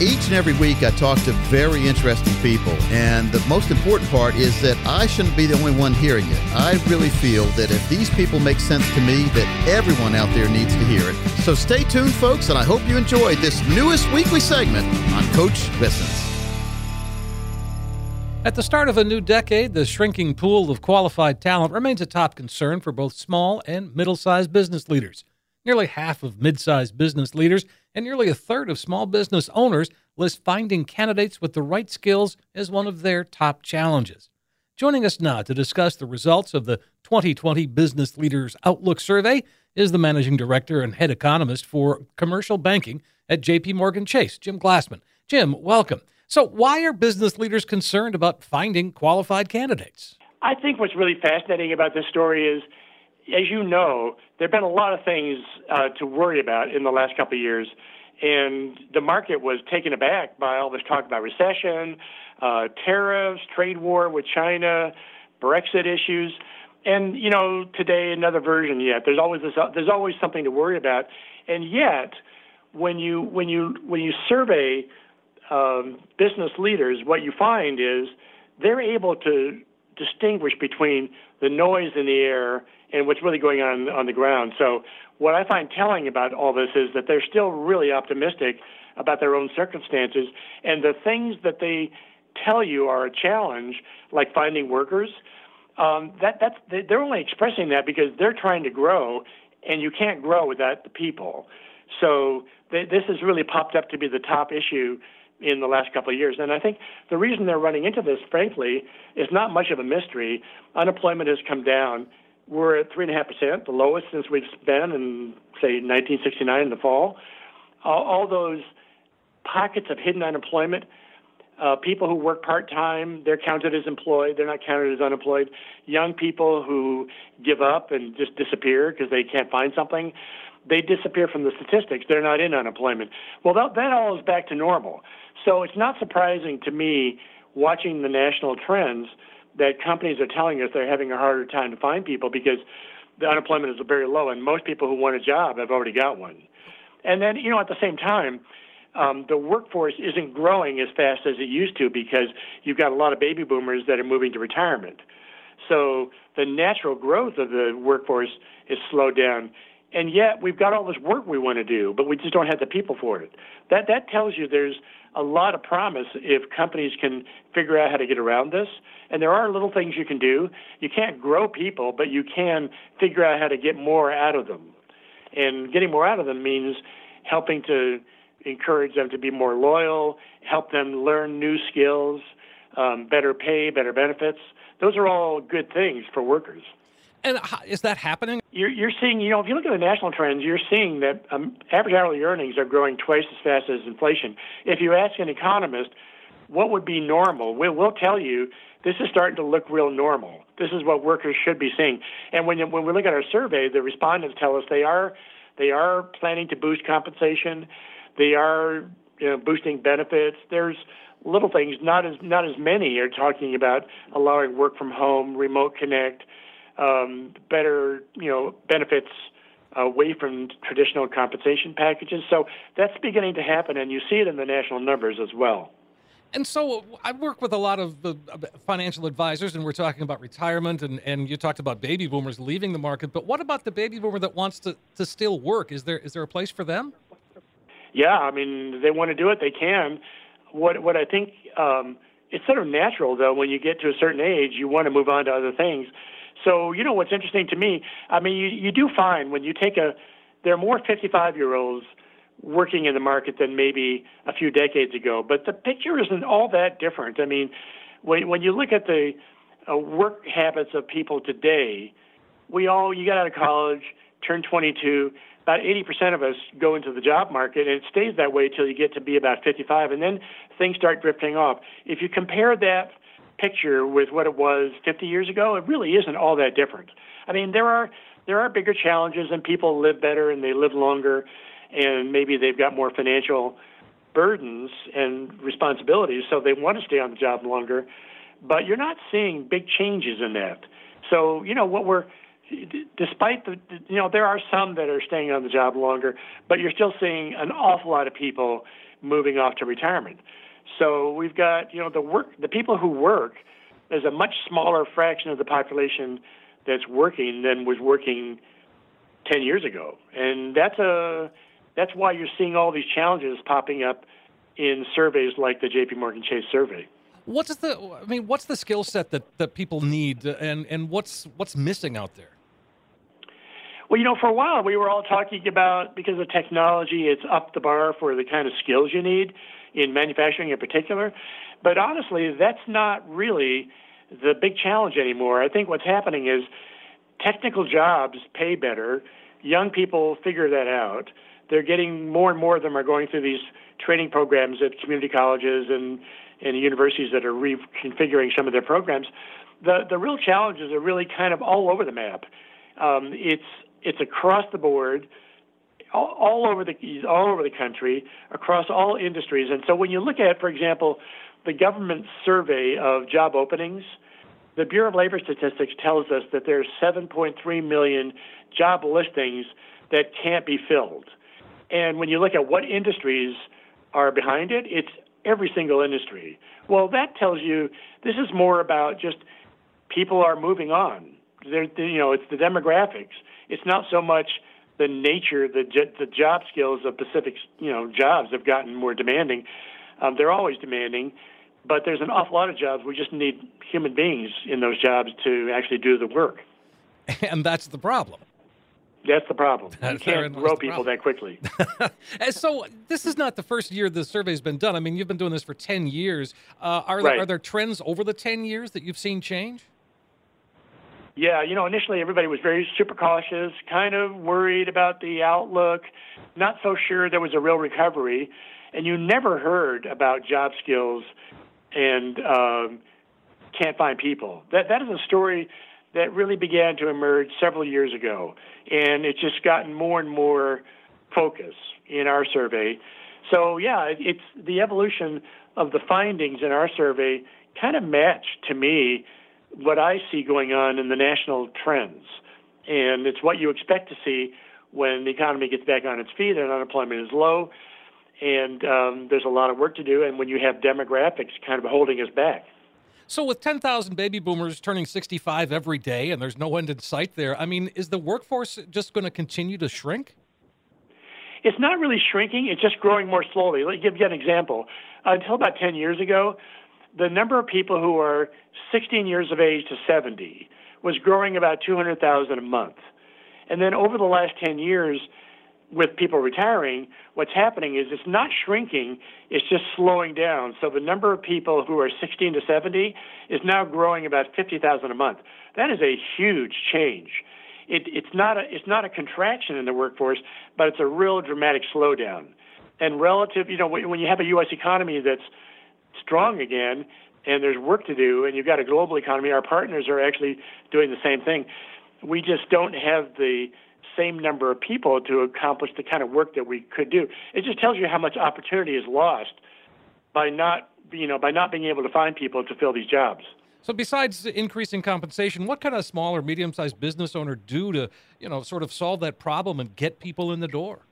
Each and every week, I talk to very interesting people, and the most important part is that I shouldn't be the only one hearing it. I really feel that if these people make sense to me, that everyone out there needs to hear it. So stay tuned, folks, and I hope you enjoyed this newest weekly segment on Coach Listens. At the start of a new decade, the shrinking pool of qualified talent remains a top concern for both small and middle sized business leaders. Nearly half of mid sized business leaders and nearly a third of small business owners list finding candidates with the right skills as one of their top challenges. Joining us now to discuss the results of the 2020 Business Leaders Outlook Survey is the managing director and head economist for commercial banking at JP Morgan Chase, Jim Glassman. Jim, welcome. So, why are business leaders concerned about finding qualified candidates? I think what's really fascinating about this story is, as you know, there have been a lot of things uh, to worry about in the last couple of years. And the market was taken aback by all this talk about recession, uh, tariffs, trade war with China, Brexit issues. And you know, today another version yet. There's always this, there's always something to worry about. And yet, when you when you when you survey um, business leaders, what you find is they're able to distinguish between the noise in the air and what's really going on on the ground. So, what I find telling about all this is that they're still really optimistic about their own circumstances, and the things that they tell you are a challenge, like finding workers. Um, that that's they're only expressing that because they're trying to grow, and you can't grow without the people. So they, this has really popped up to be the top issue in the last couple of years. And I think the reason they're running into this, frankly, is not much of a mystery. Unemployment has come down. We're at three and a half percent, the lowest since we've been in, say, 1969 in the fall. All, all those pockets of hidden unemployment. Uh, people who work part time, they're counted as employed. They're not counted as unemployed. Young people who give up and just disappear because they can't find something, they disappear from the statistics. They're not in unemployment. Well, that, that all is back to normal. So it's not surprising to me watching the national trends that companies are telling us they're having a harder time to find people because the unemployment is very low, and most people who want a job have already got one. And then, you know, at the same time, um, the workforce isn't growing as fast as it used to because you've got a lot of baby boomers that are moving to retirement. So the natural growth of the workforce is slowed down and yet we've got all this work we want to do, but we just don't have the people for it. That that tells you there's a lot of promise if companies can figure out how to get around this. And there are little things you can do. You can't grow people, but you can figure out how to get more out of them. And getting more out of them means helping to encourage them to be more loyal, help them learn new skills, um, better pay, better benefits. Those are all good things for workers. And is that happening? You're, you're seeing, you know, if you look at the national trends, you're seeing that um, average hourly earnings are growing twice as fast as inflation. If you ask an economist what would be normal, we'll, we'll tell you this is starting to look real normal. This is what workers should be seeing. And when when we look at our survey, the respondents tell us they are they are planning to boost compensation. They are you know, boosting benefits. There's little things, not as not as many are talking about allowing work from home, remote connect um, better, you know, benefits away from traditional compensation packages. So that's beginning to happen, and you see it in the national numbers as well. And so I work with a lot of the financial advisors, and we're talking about retirement, and, and you talked about baby boomers leaving the market. But what about the baby boomer that wants to, to still work? Is there is there a place for them? Yeah, I mean, they want to do it, they can. What what I think um, it's sort of natural though. When you get to a certain age, you want to move on to other things. So, you know, what's interesting to me, I mean, you, you do find when you take a, there are more 55 year olds working in the market than maybe a few decades ago, but the picture isn't all that different. I mean, when, when you look at the uh, work habits of people today, we all, you get out of college, turn 22, about 80% of us go into the job market, and it stays that way until you get to be about 55, and then things start drifting off. If you compare that picture with what it was 50 years ago, it really isn't all that different. I mean, there are there are bigger challenges, and people live better and they live longer, and maybe they've got more financial burdens and responsibilities, so they want to stay on the job longer. But you're not seeing big changes in that. So you know what we're despite the you know there are some that are staying on the job longer, but you're still seeing an awful lot of people moving off to retirement. So we've got you know the work the people who work is a much smaller fraction of the population that's working than was working 10 years ago. And that's a that's why you're seeing all these challenges popping up in surveys like the JP Morgan Chase survey. What's the I mean what's the skill set that that people need and and what's what's missing out there? Well, you know, for a while we were all talking about because of technology, it's up the bar for the kind of skills you need in manufacturing in particular. But honestly, that's not really the big challenge anymore. I think what's happening is technical jobs pay better. Young people figure that out. They're getting more and more of them are going through these training programs at community colleges and, and universities that are reconfiguring some of their programs. The the real challenges are really kind of all over the map. Um, it's it's across the board, all, all over the all over the country, across all industries. And so when you look at, for example, the government survey of job openings, the Bureau of Labor Statistics tells us that there's 7.3 million job listings that can't be filled. And when you look at what industries are behind it, it's every single industry. Well, that tells you this is more about just people are moving on. They're, you know, it's the demographics. It's not so much the nature, the the job skills of Pacific, you know, jobs have gotten more demanding. Um, they're always demanding, but there's an awful lot of jobs. We just need human beings in those jobs to actually do the work. And that's the problem. That's the problem. You can't grow people that quickly. so this is not the first year the survey's been done. I mean, you've been doing this for ten years. Uh, are right. there, are there trends over the ten years that you've seen change? Yeah, you know, initially everybody was very super cautious, kind of worried about the outlook, not so sure there was a real recovery, and you never heard about job skills and um, can't find people. That that is a story that really began to emerge several years ago, and it's just gotten more and more focus in our survey. So yeah, it's the evolution of the findings in our survey kind of match to me what I see going on in the national trends. And it's what you expect to see when the economy gets back on its feet and unemployment is low. And um, there's a lot of work to do. And when you have demographics kind of holding us back. So, with 10,000 baby boomers turning 65 every day and there's no end in sight there, I mean, is the workforce just going to continue to shrink? It's not really shrinking, it's just growing more slowly. Let me give you an example. Until about 10 years ago, the number of people who are 16 years of age to 70 was growing about 200,000 a month. And then over the last 10 years, with people retiring, what's happening is it's not shrinking, it's just slowing down. So the number of people who are 16 to 70 is now growing about 50,000 a month. That is a huge change. It, it's not a it's not a contraction in the workforce, but it's a real dramatic slowdown. And relative, you know, when you have a U.S. economy that's strong again, and there's work to do, and you've got a global economy. Our partners are actually doing the same thing. We just don't have the same number of people to accomplish the kind of work that we could do. It just tells you how much opportunity is lost by not, you know, by not being able to find people to fill these jobs. So, besides increasing compensation, what can a small or medium-sized business owner do to, you know, sort of solve that problem and get people in the door?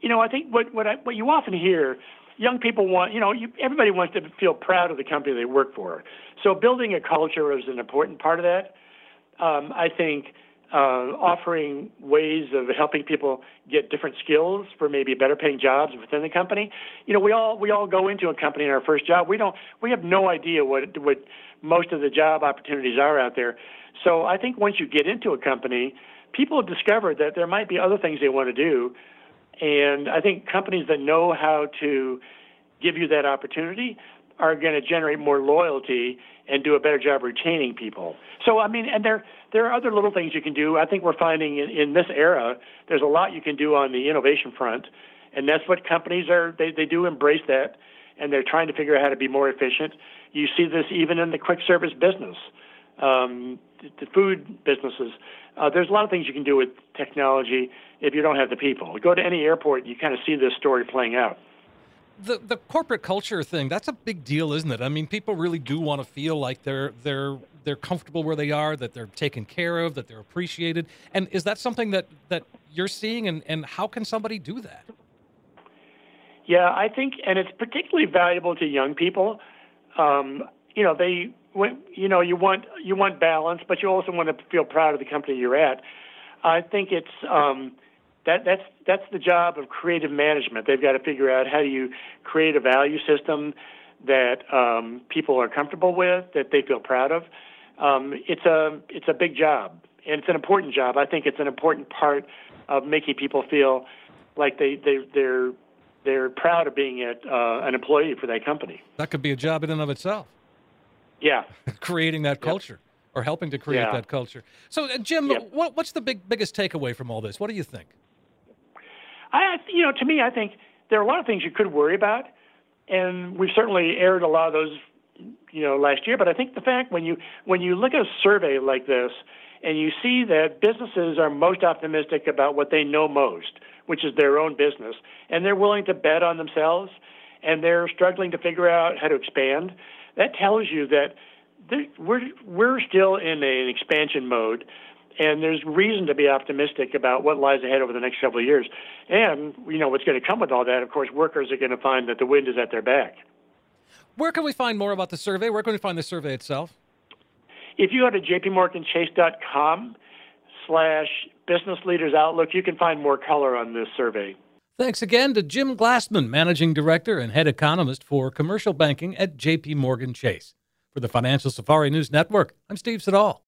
You know, I think what what I, what you often hear young people want, you know, you, everybody wants to feel proud of the company they work for. So building a culture is an important part of that. Um, I think uh, offering ways of helping people get different skills for maybe better paying jobs within the company. You know, we all we all go into a company in our first job. We don't we have no idea what what most of the job opportunities are out there. So I think once you get into a company, people have discovered that there might be other things they want to do and I think companies that know how to give you that opportunity are going to generate more loyalty and do a better job retaining people. So I mean, and there there are other little things you can do. I think we're finding in, in this era there's a lot you can do on the innovation front, and that's what companies are. They they do embrace that, and they're trying to figure out how to be more efficient. You see this even in the quick service business, um, the food businesses. Uh, there's a lot of things you can do with technology if you don't have the people. Go to any airport, you kind of see this story playing out. The the corporate culture thing, that's a big deal, isn't it? I mean, people really do want to feel like they're they're they're comfortable where they are, that they're taken care of, that they're appreciated. And is that something that that you're seeing and, and how can somebody do that? Yeah, I think, and it's particularly valuable to young people. Um, you know, they, when, you know, you want you want balance, but you also want to feel proud of the company you're at. I think it's um, that that's that's the job of creative management. They've got to figure out how do you create a value system that um, people are comfortable with, that they feel proud of. Um, it's a it's a big job, and it's an important job. I think it's an important part of making people feel like they they they're they're proud of being at, uh, an employee for that company. That could be a job in and of itself. Yeah, creating that culture yep. or helping to create yeah. that culture. So, uh, Jim, yep. what, what's the big biggest takeaway from all this? What do you think? I, you know, to me, I think there are a lot of things you could worry about, and we've certainly aired a lot of those, you know, last year. But I think the fact when you when you look at a survey like this, and you see that businesses are most optimistic about what they know most, which is their own business, and they're willing to bet on themselves, and they're struggling to figure out how to expand. That tells you that we're we're still in an expansion mode, and there's reason to be optimistic about what lies ahead over the next several years. And you know what's going to come with all that. Of course, workers are going to find that the wind is at their back. Where can we find more about the survey? Where can we find the survey itself? If you go to jpmorganchase.com slash business leaders outlook, you can find more color on this survey. Thanks again to Jim Glassman, Managing Director and Head Economist for Commercial Banking at JP Morgan Chase. For the Financial Safari News Network, I'm Steve Siddall.